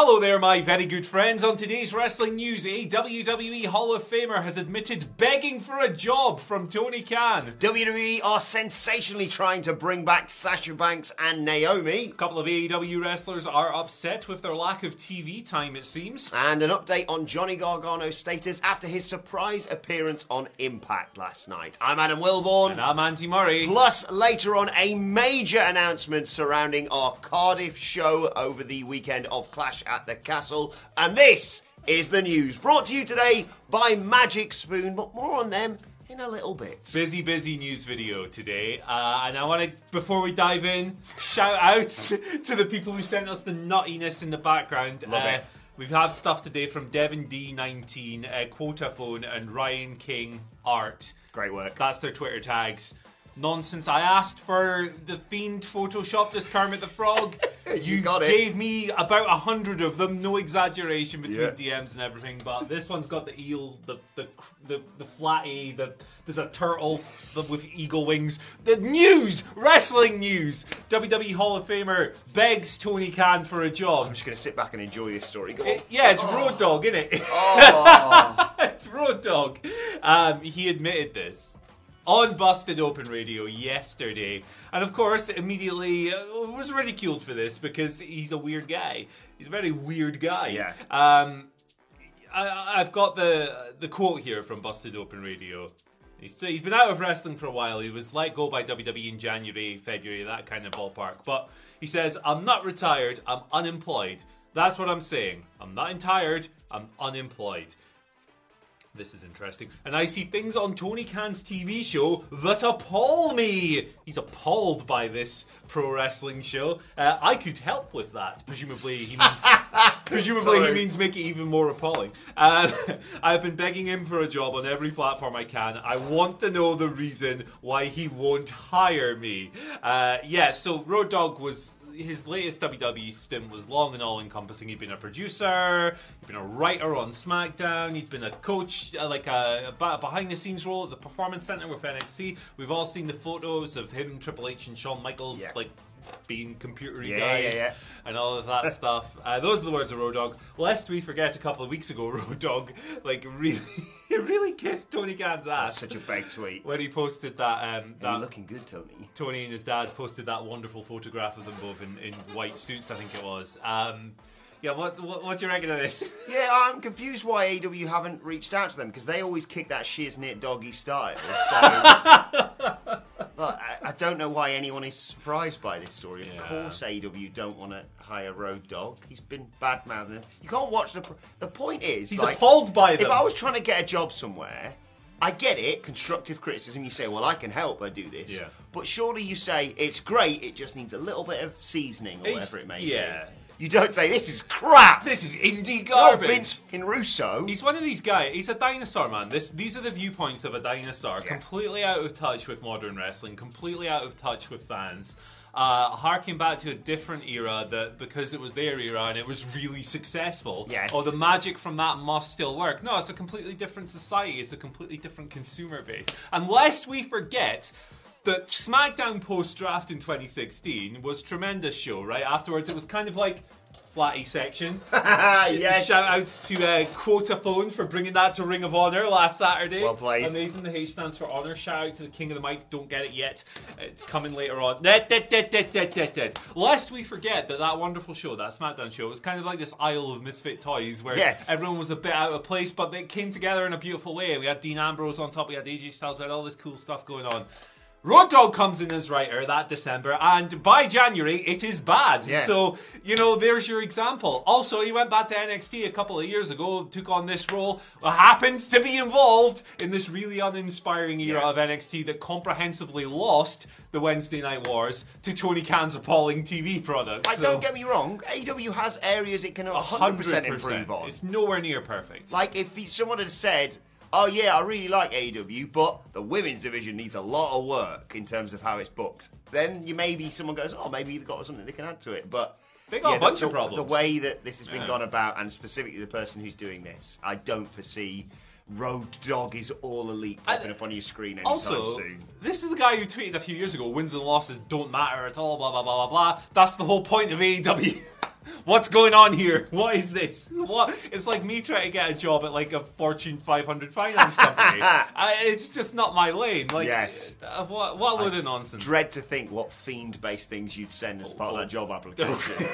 Hello there, my very good friends. On today's wrestling news, a WWE Hall of Famer has admitted begging for a job from Tony Khan. WWE are sensationally trying to bring back Sasha Banks and Naomi. A couple of AEW wrestlers are upset with their lack of TV time, it seems. And an update on Johnny Gargano's status after his surprise appearance on Impact last night. I'm Adam Wilbourn. And I'm Andy Murray. Plus, later on, a major announcement surrounding our Cardiff show over the weekend of Clash at the Castle. And this is the news brought to you today by Magic Spoon, but more on them in a little bit. Busy, busy news video today. Uh, and I want to, before we dive in, shout out to the people who sent us the nuttiness in the background. Love Uh, it. We have stuff today from Devon D19, uh, Quotaphone, and Ryan King Art. Great work. That's their Twitter tags. Nonsense. I asked for the fiend Photoshop this Kermit the Frog. You got it. Gave me about a hundred of them, no exaggeration between Yeah. DMs and everything. But this one's got the eel, the the the, the flatty, the there's a turtle with eagle wings. The news, wrestling news. WWE Hall of Famer begs Tony Khan for a job. I'm just going to sit back and enjoy this story. Go. It- yeah, it's Road Dogg, isn't it? Oh. it's Road Dogg. Um, he admitted this on Busted Open Radio yesterday, and of course, immediately uh, was ridiculed for this because he's a weird guy. He's a very weird guy. Yeah. Um, I, I've got the the quote here from Busted Open Radio. He's, he's been out of wrestling for a while. He was let go by WWE in January, February, that kind of ballpark. But he says, I'm not retired, I'm unemployed. That's what I'm saying. I'm not tired, I'm unemployed. This is interesting. And I see things on Tony Khan's TV show that appall me. He's appalled by this pro wrestling show. Uh, I could help with that. Presumably, he means presumably he means make it even more appalling. Uh, I've been begging him for a job on every platform I can. I want to know the reason why he won't hire me. Uh, yeah. So Road Dogg was his latest WWE stint was long and all encompassing. He'd been a producer, he'd been a writer on SmackDown, he'd been a coach, uh, like a, a behind the scenes role at the Performance Center with NXT. We've all seen the photos of him, Triple H, and Shawn Michaels, Yeah. like being computery Yeah, guys yeah, yeah. and all of that stuff. Uh, those are the words of Road Dogg. Lest we forget, a couple of weeks ago, Road Dogg like really, really kissed Tony Khan's ass Such a big tweet. when he posted that. Um, You're looking good, Tony. Tony and his dad posted that wonderful photograph of them both in, in white suits, I think it was. Um, yeah, what, what what do you reckon of this? Yeah, I'm confused why AEW haven't reached out to them because they always kick that shiznit doggy style. So, look, I, I don't know why anyone is surprised by this story. Of Yeah. course, AEW don't want to hire Road Dogg. He's been bad mouthing them. You can't watch the. Pro- the point is, He's like, appalled by them. If I was trying to get a job somewhere. I get it, constructive criticism. You say, "Well, I can help. I do this." Yeah. But surely you say it's great. It just needs a little bit of seasoning or It's- whatever it may be. yeah. be. You don't say this is crap. This is indie No, garbage. Vince in Russo. He's one of these guys. He's a dinosaur, man. This, these are the viewpoints of a dinosaur. Completely out of touch with modern wrestling. Completely out of touch with fans. Uh, harking back to a different era that because it was their era and it was really successful. Yes. Oh, the magic from that must still work. No, it's a completely different society. It's a completely different consumer base. And lest we forget. That SmackDown post draft in 2016 was tremendous show, right? Afterwards, it was kind of like Flatty section. yes. Shout outs to uh, Quotaphone for bringing that to Ring of Honor last Saturday. Well played. Amazing. The H stands for honor. Shout out to the King of the Mic. Don't get it yet. It's coming later on. Dead, dead, dead, dead, dead, dead, dead. Lest we forget that that wonderful show, that SmackDown show, was kind of like this Isle of Misfit Toys where Yes. everyone was a bit out of place, but they came together in a beautiful way. We had Dean Ambrose on top. We had AJ Styles. We had all this cool stuff going on. Road Dogg comes in as writer that December, and by January it is bad. Yeah. So you know, there's your example. Also, he went back to NXT a couple of years ago, took on this role, uh, happened to be involved in this really uninspiring era Yeah. of NXT that comprehensively lost the Wednesday Night Wars to Tony Khan's appalling TV product. I So, don't get me wrong. AEW has areas it can 100% improve on. It's nowhere near perfect. Like if he- someone had said, "Oh yeah, I really like AEW, but the women's division needs a lot of work in terms of how it's booked," then you maybe someone goes, "Oh, maybe they've got something they can add to it." But They got a the- bunch the, of problems. The way that this has been Yeah. gone about, and specifically the person who's doing this, I don't foresee. Road Dogg is all elite popping up on your screen anytime Also, soon. this is the guy who tweeted a few years ago, wins and losses don't matter at all, blah, blah, blah, blah, blah. That's the whole point of AEW. What's going on here? What is this? What? It's like me trying to get a job at like a Fortune 500 finance company. I, it's just not my lane. Like, Yes. uh, what, what a load of nonsense. Dread to think what fiend-based things you'd send as part of Oh. that job application.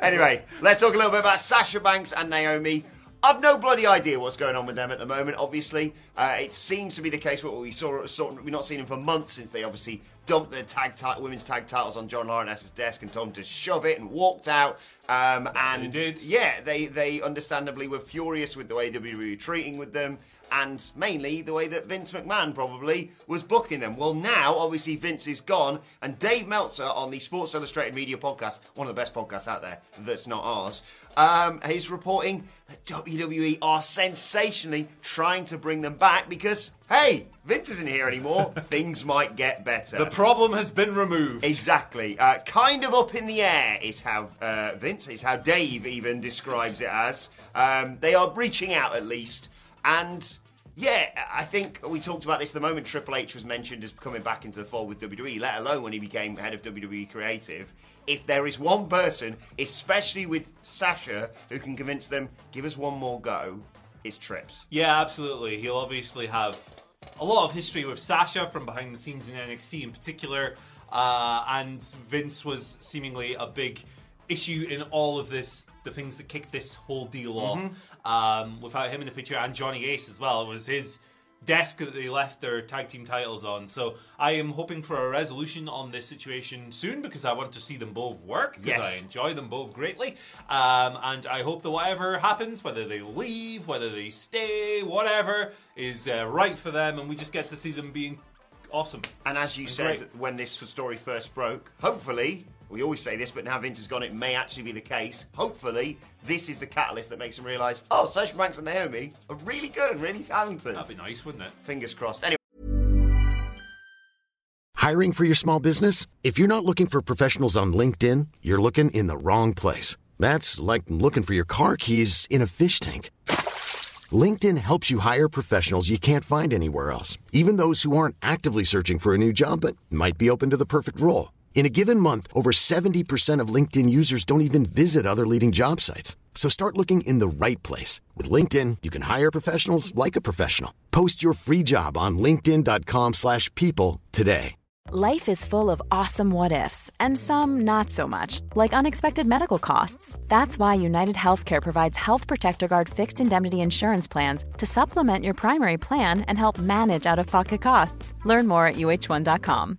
anyway, let's talk a little bit about Sasha Banks and Naomi. I've no bloody idea what's going on with them at the moment. Obviously, uh, it seems to be the case. What we saw, saw, we've not seen them for months since they obviously dumped their tag ti- women's tag titles on John Laurinaitis' desk and told him to shove it and walked out. Um, and yeah, they they understandably were furious with the way WWE were treating with them, and mainly the way that Vince McMahon probably was booking them. Well, now obviously Vince is gone, and Dave Meltzer on the Sports Illustrated Media podcast, one of the best podcasts out there that's not ours, um, is reporting that WWE are sensationally trying to bring them back because hey, Vince isn't here anymore. Things might get better. the problem has been removed. Exactly. Uh, kind of up in the air is how uh, Vince, is how Dave even describes it as. Um, they are reaching out at least. And yeah, I think we talked about this the moment Triple H was mentioned as coming back into the fold with WWE, let alone when he became head of WWE Creative. If there is one person, especially with Sasha, who can convince them, give us one more go, it's Trips. Yeah, absolutely. He'll obviously have a lot of history with Sasha from behind the scenes in NXT in particular, uh, and Vince was seemingly a big issue in all of this, the things that kicked this whole deal off. Um, without him in the picture, and Johnny Ace as well, it was his desk that they left their tag team titles on. So I am hoping for a resolution on this situation soon because I want to see them both work. Because Yes. I enjoy them both greatly. Um, and I hope that whatever happens, whether they leave, whether they stay, whatever, is uh, right for them, and we just get to see them being awesome. And as you said great. when this story first broke, hopefully, we always say this, but now Vince has gone, it may actually be the case. Hopefully, this is the catalyst that makes them realise, oh, Sasha Banks and Naomi are really good and really talented. That'd be nice, wouldn't it? Fingers crossed. Anyway. Hiring for your small business? If you're not looking for professionals on LinkedIn, you're looking in the wrong place. That's like looking for your car keys in a fish tank. LinkedIn helps you hire professionals you can't find anywhere else, even those who aren't actively searching for a new job but might be open to the perfect role. In a given month, over 70% of LinkedIn users don't even visit other leading job sites. So start looking in the right place. With LinkedIn, you can hire professionals like a professional. Post your free job on linkedin.com/people slash people today. Life is full of awesome what ifs, and some not so much, like unexpected medical costs. That's why United Healthcare provides Health Protector Guard fixed indemnity insurance plans to supplement your primary plan and help manage out of pocket costs. Learn more at uh1.com.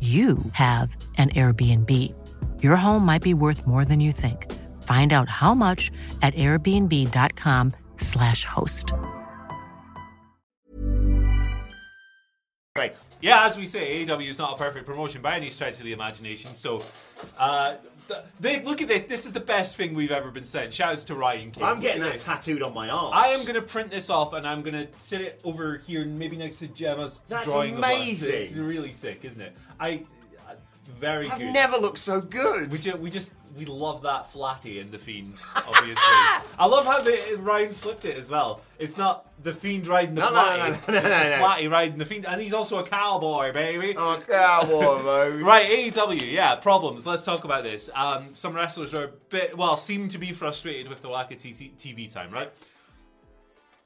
you have an Airbnb. Your home might be worth more than you think. Find out how much at airbnb.com/slash host. Right. Yeah, as we say, AEW is not a perfect promotion by any stretch of the imagination. So, uh, th- they, look at this. This is the best thing we've ever been sent. Shouts to Ryan King. I'm getting that this. tattooed on my arm. I am going to print this off and I'm going to sit it over here, maybe next to Gemma's That's drawing the bus. amazing. It's really sick, isn't it? I very I've good. never looked so good. We just, we just we love that flatty in the fiend. Obviously, I love how the Ryan's flipped it as well. It's not the fiend riding the No, no, no, flatty. no, no, it's no, the no. flatty riding the fiend, and he's also a cowboy, baby. Oh, cowboy mode. Right, AEW, yeah, problems. Let's talk about this. Um, some wrestlers are a bit, well, seem to be frustrated with the lack of TV time, right?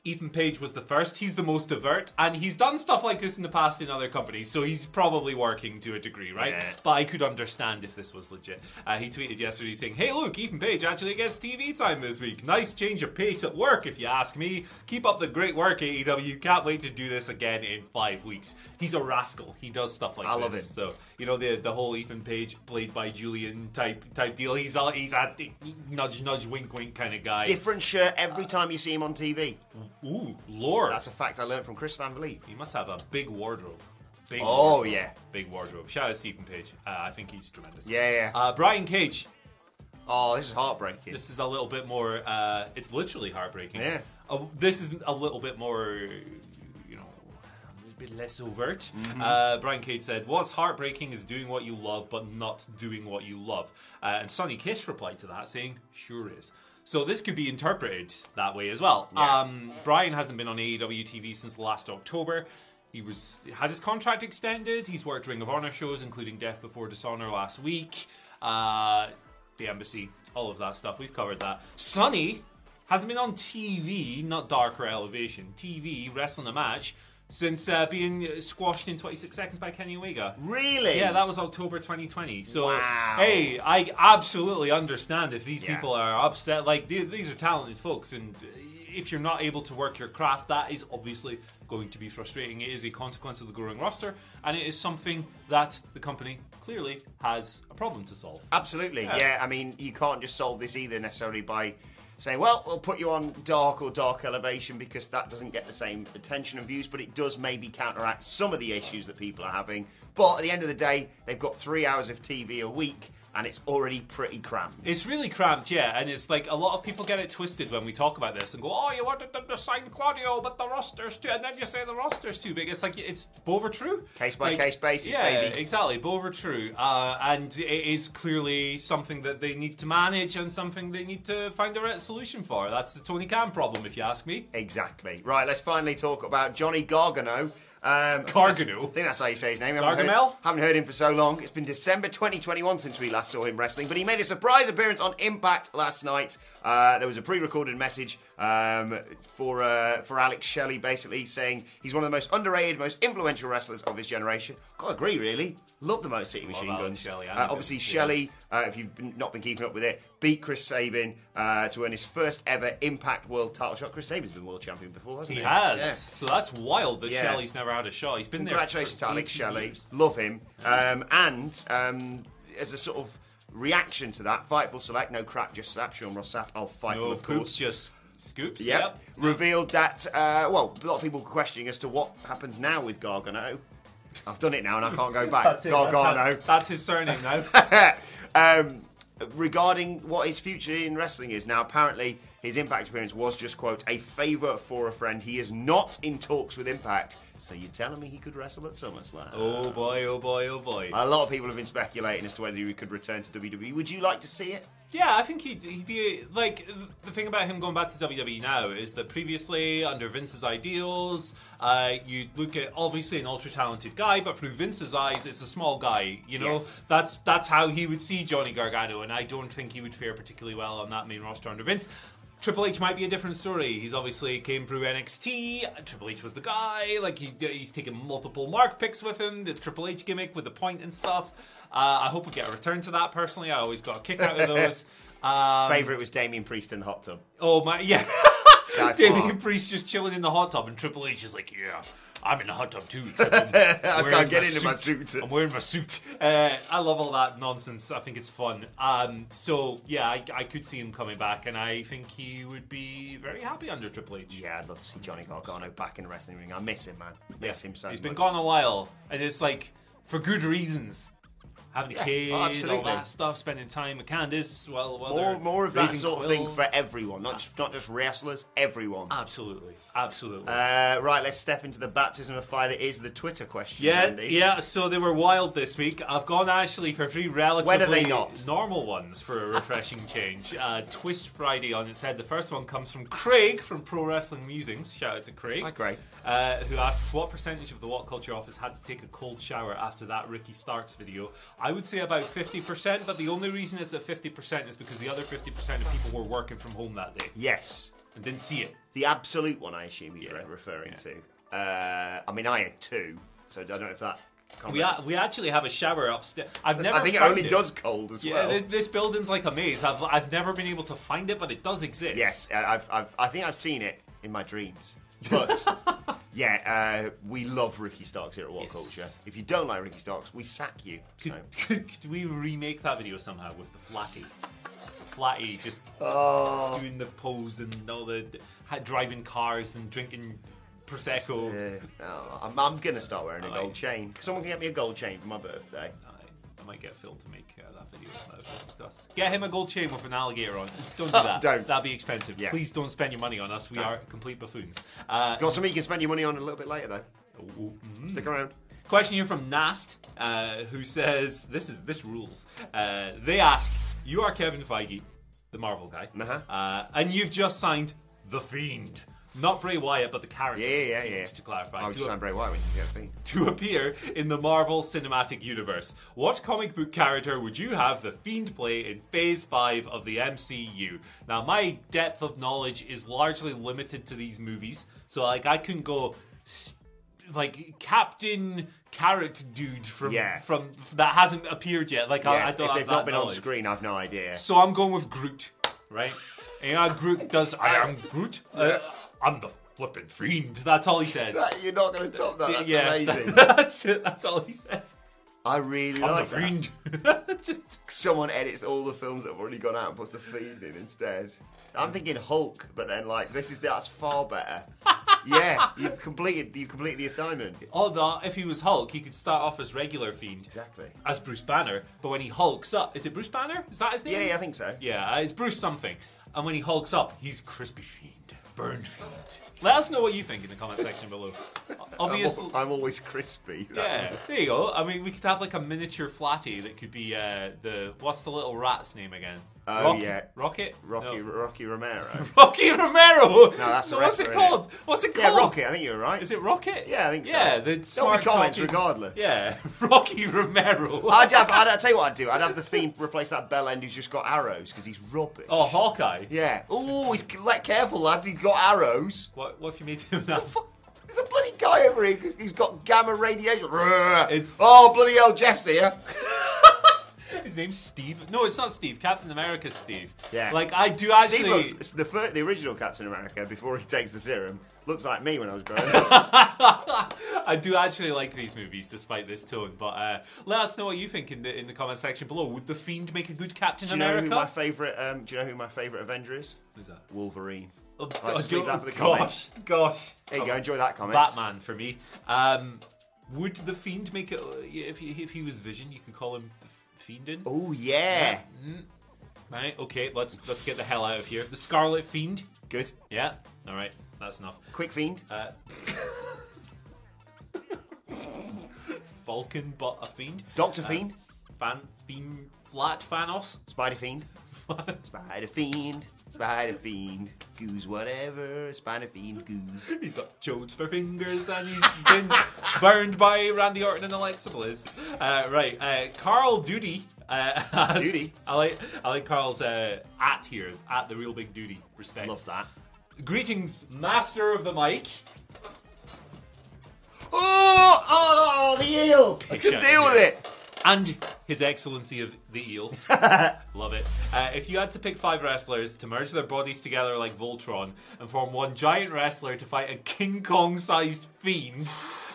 Ethan Page was the first. He's the most overt, and he's done stuff like this in the past in other companies, so he's probably working to a degree, right? Yeah. But I could understand if this was legit. Uh, he tweeted yesterday saying, Hey, look, Ethan Page actually gets TV time this week. Nice change of pace at work, if you ask me. Keep up the great work, AEW. Can't wait to do this again in five weeks. He's a rascal. He does stuff like I this. love him. So you know the the whole Ethan Page played by Julian type type deal. He's a, he's a nudge nudge wink wink kind of guy. Different shirt every time you see him on TV. Ooh, Lord, That's a fact I learned from Chris Van Vliet. he must have a big wardrobe. Big Oh, wardrobe. yeah. big wardrobe. Shout out to Stephen Page. Uh, I think he's tremendous. Yeah, yeah. Uh, Brian Cage. Oh, this is heartbreaking. This is a little bit more. Uh, it's literally heartbreaking. Yeah. Uh, this is a little bit more. You know, a bit less overt. Mm-hmm. Uh, Brian Cage said, "What's heartbreaking is doing what you love, but not doing what you love." Uh, and Sonny Kiss replied to that, saying, "Sure is." So this could be interpreted that way as well. Yeah. Um, Brian hasn't been on AEW TV since last October. He was had his contract extended. He's worked Ring of Honor shows, including Death Before Dishonor last week, uh, the Embassy, all of that stuff. We've covered that. Sonny hasn't been on TV, not Dark or Elevation, TV wrestling a match since uh, being squashed in 26 seconds by Kenny Omega. Really? Yeah, that was October 2020. So, Wow. hey, I absolutely understand if these Yeah. people are upset. Like, th- these are talented folks, and if you're not able to work your craft, that is obviously going to be frustrating. It is a consequence of the growing roster, and it is something that the company clearly has a problem to solve. Absolutely. Yeah. I mean, you can't just solve this either necessarily by saying, well, we'll put you on dark or dark elevation because that doesn't get the same attention and views, but it does maybe counteract some of the issues that people are having. But at the end of the day, they've got three hours of TV a week and it's already pretty cramped. It's really cramped, yeah, and it's like a lot of people get it twisted when we talk about this and go, "Oh, you wanted them to sign Claudio, but the roster's too," and then you say the roster's too big. It's like it's over true, Case by Like, case basis, yeah, baby. exactly, over true, uh, and it is clearly something that they need to manage and something they need to find a right solution for. That's the Tony Khan problem, if you ask me. Exactly. Right, let's finally talk about Johnny Gargano. Um, Gargano? I think that's how you say his name. Haven't heard, haven't heard him for so long. It's been December 2021 since we last saw him wrestling, but he made a surprise appearance on Impact last night. Uh, there was a pre-recorded message um, for uh, for Alex Shelley, basically saying he's one of the most underrated, most influential wrestlers of his generation. Got to agree, really. Love the Motor City Machine Guns. Shelley, Uh, obviously. Shelley, uh, if you've been, not been keeping up with it, beat Chris Sabin uh, to earn his first ever Impact World Title shot. Chris Sabin's been world champion before, hasn't He he? has, Yeah. so that's wild that Yeah. Shelley's never had a shot. He's been Congratulations there. to for Alex 18 Shelley. Love him. Um, and um, as a sort of reaction to that, Fightful Select, no crap, just Sap, Sean Ross Sapp, oh, Fightful, No of course. just scoops. Yep. Yep. Revealed that, uh, well, a lot of people were questioning as to what happens now with Gargano. I've done it now and I can't go back. That's it, that's- Gargano. That's his surname now. um, regarding what his future in wrestling is. Now, apparently, his Impact appearance was just, quote, a favour for a friend. He is not in talks with Impact. So you're telling me he could wrestle at SummerSlam? oh boy, oh boy, oh boy. A lot of people have been speculating as to whether he could return to WWE. Would you like to see it? Yeah, I think he'd, he'd be like the thing about him going back to WWE now is that previously under Vince's ideals, uh, you look at obviously an ultra talented guy, but through Vince's eyes, it's a small guy. You know, Yes. that's that's how he would see Johnny Gargano, and I don't think he would fare particularly well on that main roster under Vince. Triple H might be a different story. He's obviously came through NXT. Triple H was the guy. Like he, he's taken multiple mark picks with him. The Triple H gimmick with the point and stuff. Uh, I hope we get a return to that. Personally, I always got a kick out of those. Um, Favourite was Damien Priest in the hot tub. Oh my, yeah. Damien. Priest just chilling in the hot tub, and Triple H is like, "Yeah, I'm in the hot tub too." I'm I can't get into my suit. I'm wearing my suit. Uh, I love all that nonsense. I think it's fun. Um, so yeah, I, I could see him coming back, and I think he would be very happy under Triple H. Yeah, I'd love to see Johnny Gargano back in the wrestling ring. I miss him, man. Miss him so He's much. been gone a while, and it's like for good reasons. Having a Yeah, kid, oh, all that stuff, spending time with Candice. Well, More, more of that sort of Quill. thing for everyone, not just, not just wrestlers, everyone. Absolutely, absolutely. Uh, right, let's step into the baptism of fire that is the Twitter question. Yeah, Andy. yeah. So they were wild this week. I've gone actually for three relatively When are they not? normal ones for a refreshing change. Uh, Twist Friday on its head. The first one comes from Craig from Pro Wrestling Musings. Shout out to Craig. Hi, Craig. Uh, who asks what percentage of the What Culture office had to take a cold shower after that Ricky Starks video? I would say about fifty percent, but the only reason it's at fifty percent is because the other fifty percent of people were working from home that day Yes. and didn't see it. The absolute one, I assume he's Yeah. referring Yeah. to. Uh, I mean, I had two, so I don't know if that. We, a- we actually have a shower upstairs. I've never. I think it only does cold as Yeah, well. this, this building's like a maze. I've I've never been able to find it, but it does exist. Yes, I- I've, I've, I think I've seen it in my dreams. But yeah, uh, we love Ricky Starks here at What Yes. Culture. If you don't like Ricky Starks, we sack you. Could, So. could, could we remake that video somehow with the flatty? Flatty just Oh, doing the pose and all the, driving cars and drinking prosecco. yeah. No, I'm, I'm gonna start wearing a gold chain. Someone can get me a gold chain for my birthday. I, might get Phil to make uh, that video that was discussed. Get him a gold chain with an alligator on. Don't do that. Don't. That'd be expensive. Yeah. Please don't spend your money on us. We are complete buffoons. Uh, Got something you can spend your money on a little bit later though. mm. Stick around. Question here from Nast, uh, who says this is this rules. Uh, they ask, "You are Kevin Feige, the Marvel guy, Uh-huh. uh, and you've just signed the Fiend, not Bray Wyatt, but the character. Yeah, yeah, yeah. To clarify, I was to, just saying Bray Wyatt when you get a to appear in the Marvel Cinematic Universe, what comic book character would you have the Fiend play in Phase Five of the MCU? Now, my depth of knowledge is largely limited to these movies, so like I couldn't go. s like Captain Carrot Dude from Yeah. from that hasn't appeared yet. Like I, Yeah, I if don't have they've not been on screen, I've no idea. So I'm going with Groot, right? And Groot does. I am Groot. Uh, I'm the flippin' fiend. That's all he says. You're not going to top that. That's yeah, amazing. that's it. That's all he says. I really I'm like the that. fiend. Just Someone edits all the films that have already gone out and puts the fiend in instead. I'm thinking Hulk, but then like this is that's far better. yeah, you've completed you completed the assignment. although if he was Hulk, he could start off as regular fiend. Exactly. As Bruce Banner, but when he hulks up, is it Bruce Banner? Is that his name? Yeah, yeah, I think so. Yeah, it's Bruce something. And when he hulks up, he's crispy fiend, burned fiend. Let us know what you think in the comment section below. Obviously, I'm, al- I'm always crispy. yeah, there you go. I mean, we could have like a miniature flatty that could be uh, the what's the little rat's name again? Oh, yeah. Rocket. Rocky No. Rocky Romero. Rocky Romero. No, that's a what's it called? What's it called? yeah. Rocket. I think you're right. Is it Rocket? Yeah, I think so. Yeah, the There'll be comments talking- regardless. Yeah, Rocky Romero. I'd have. I'd, I'd tell you what I'd do. I'd have the fiend replace that bell end who's just got arrows because he's rubbish. oh, Hawkeye. Yeah. Oh, he's let careful, lads. He's got arrows. What, what if you made him that? There's a bloody guy over here who's got gamma radiation. It's- Oh, bloody hell, Jeff's here. His name's Steve. No, it's not Steve. Captain America's Steve. Yeah. Like I do Steve actually. looks, it's the, fir- the original Captain America before he takes the serum looks like me when I was growing up. I do actually like these movies, despite this tone. But uh, let us know what you think in the in the comment section below. Would the Fiend make a good Captain do you know who America? my favorite? Um, do you know who my favorite Avenger is? Who's that? Wolverine. Oh, oh, that for the gosh, comments. gosh. There you go. Enjoy that comment. Batman for me. Um, would the Fiend make it? If he, if he was Vision, you could call him the Fiendin. Oh yeah. Right. Okay. Let's let's get the hell out of here. The Scarlet Fiend. Good. Yeah. All right. That's enough. Quick fiend. Uh, Vulcan, but a fiend. Doctor Fiend. Fan, fiend, flat Thanos. Spider Fiend. Spider Fiend. Spider Fiend. Goose whatever. Spider Fiend. Goose. He's got Jodes for fingers and he's been burned by Randy Orton and Alexa Bliss. Uh, right, uh, Carl Duty. Uh, asks- Duty? I like I like Carl's uh, at here at the real big duty. Respect. Love that. Greetings, master of the mic. Oh, oh, the eel! I Big couldn't deal with it. And His Excellency of the Eel. Love it. Uh, if you had to pick five wrestlers to merge their bodies together like Voltron and form one giant wrestler to fight a King Kong sized fiend,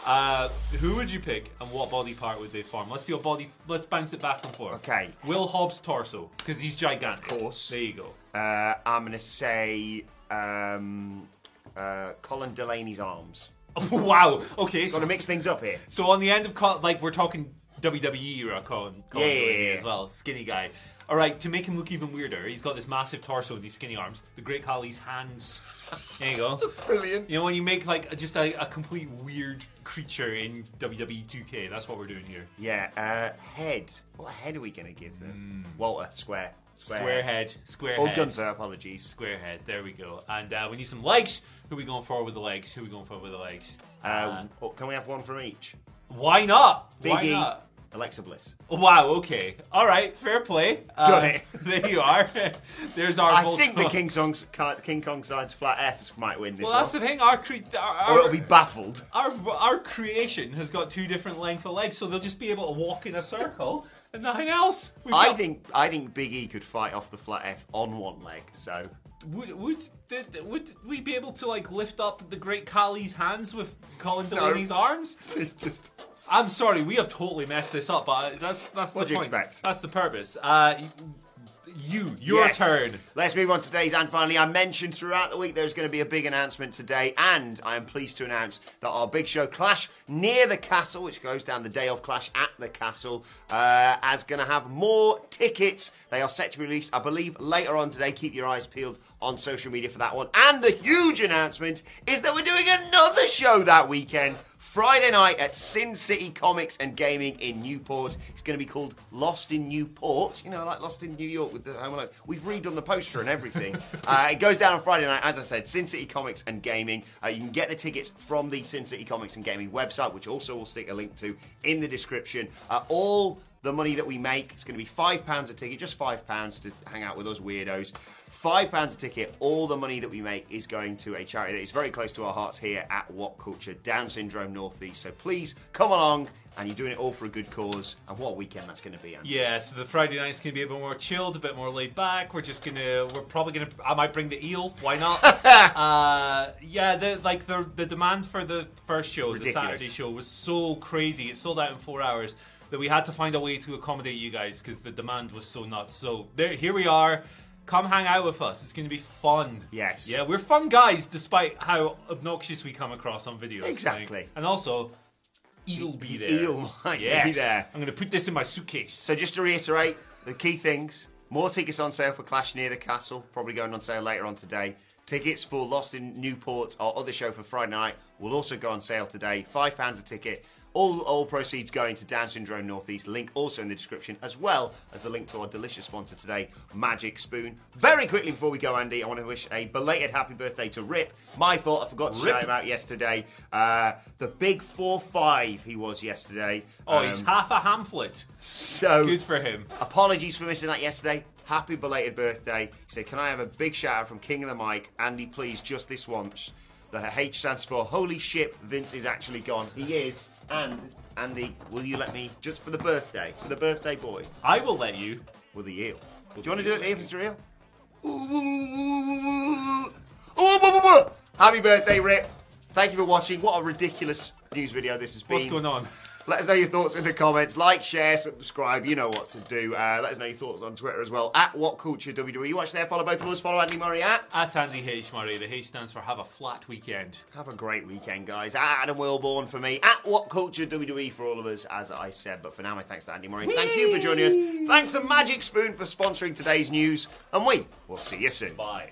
uh, who would you pick and what body part would they form? Let's do a body, let's bounce it back and forth. Okay. Will Hobbs' torso, because he's gigantic. Of course. There you go. Uh, I'm gonna say um, uh, Colin Delaney's arms. wow. Okay, so Got to mix things up here. So on the end of like we're talking WWE era Colin, Colin Yeah, yeah, yeah. as well, skinny guy. All right, to make him look even weirder, he's got this massive torso and these skinny arms. The Great Khali's hands. There you go. Brilliant. You know, when you make like just a, a complete weird creature in WWE 2K, that's what we're doing here. Yeah, uh, head. What head are we going to give them? Walter, square. Square. Square head, square All head. Gunther, apologies. Square head. There we go. And uh, we need some legs. Who are we going for with the legs? Who are we going for with the legs? Uh, oh, can we have one from each? Why not? Why Biggie, not? Alexa Bliss. Wow. Okay. All right. Fair play. Uh, Done it. there you are. There's our. I think the. King, Song's, King Kong size flat F's might win this Well, one. that's the thing. Our, cre- our, or it'll be baffled. our our creation has got two different length of legs, so they'll just be able to walk in a circle and nothing else. We've I got- think I think Big E could fight off the flat F on one leg. So Would would did, would we be able to like lift up the Great Khali's hands with Colin Delaney's arms? it's just I'm sorry, we have totally messed this up, but that's that's What the do you point. expect? That's the purpose. Uh, you, your Yes. turn. Let's move on to today's and finally, I mentioned throughout the week there's going to be a big announcement today, and I am pleased to announce that our big show Clash near the Castle, which goes down the day of Clash at the Castle, uh, is going to have more tickets. They are set to be released, I believe, later on today. Keep your eyes peeled on social media for that one. And the huge announcement is that we're doing another show that weekend. Friday night at Sin City Comics and Gaming in Newport. It's going to be called Lost in Newport. You know, like Lost in New York with the Home Alone. We've redone the poster and everything. uh, it goes down on Friday night, as I said, Sin City Comics and Gaming. Uh, you can get the tickets from the Sin City Comics and Gaming website, which also will stick a link to in the description. Uh, all the money that we make, it's going to be £5 a ticket, just £5 to hang out with us weirdos. Five pounds a ticket. All the money that we make is going to a charity that is very close to our hearts here at What Culture Down Syndrome Northeast. So please come along, and you're doing it all for a good cause. And what a weekend that's going to be. Andy. Yeah, so the Friday night's gonna be a bit more chilled, a bit more laid back. We're just gonna, we're probably gonna, I might bring the eel. Why not? uh, yeah, the like the the demand for the first show, Ridiculous. the Saturday show, was so crazy. It sold out in four hours that we had to find a way to accommodate you guys because the demand was so nuts. So there, here we are. Come hang out with us. It's going to be fun. Yes. Yeah, we're fun guys, despite how obnoxious we come across on videos. Exactly. Like, and also, Eel be there. Eel might be yes. there. I'm going to put this in my suitcase. So just to reiterate, the key things: more tickets on sale for Clash near the Castle, probably going on sale later on today. Tickets for Lost in Newport, our other show for Friday night, will also go on sale today. Five pounds a ticket. All, all proceeds going to Down Syndrome Northeast. Link also in the description, as well as the link to our delicious sponsor today, Magic Spoon. Very quickly before we go, Andy, I want to wish a belated happy birthday to Rip. My fault, I forgot to Rip. shout him out yesterday. Uh, the big 4 5 he was yesterday. Oh, he's Um, half a hamlet. so Good for him. Apologies for missing that yesterday. Happy belated birthday. He said, Can I have a big shout out from King of the Mic? Andy, please, just this once. The H stands for Holy Ship, Vince is actually gone. He is. And, Andy, will you let me, just for the birthday, for the birthday boy, I will let you. with the eel? Do you want to do it, Mr. Eel? Happy birthday, Rip. Thank you for watching. What a ridiculous news video this has been. What's going on? Let us know your thoughts in the comments. Like, share, subscribe. You know what to do. Uh, let us know your thoughts on Twitter as well. At What Culture WWE. You watch there. Follow both of us. Follow Andy Murray at. At Andy H. Murray, the H stands for have a flat weekend. Have a great weekend, guys. At Adam Wilbourn for me. At What Culture WWE for all of us, as I said. But for now, my thanks to Andy Murray. Thank you for joining us. Thanks to Magic Spoon for sponsoring today's news. And we will see you soon. Bye.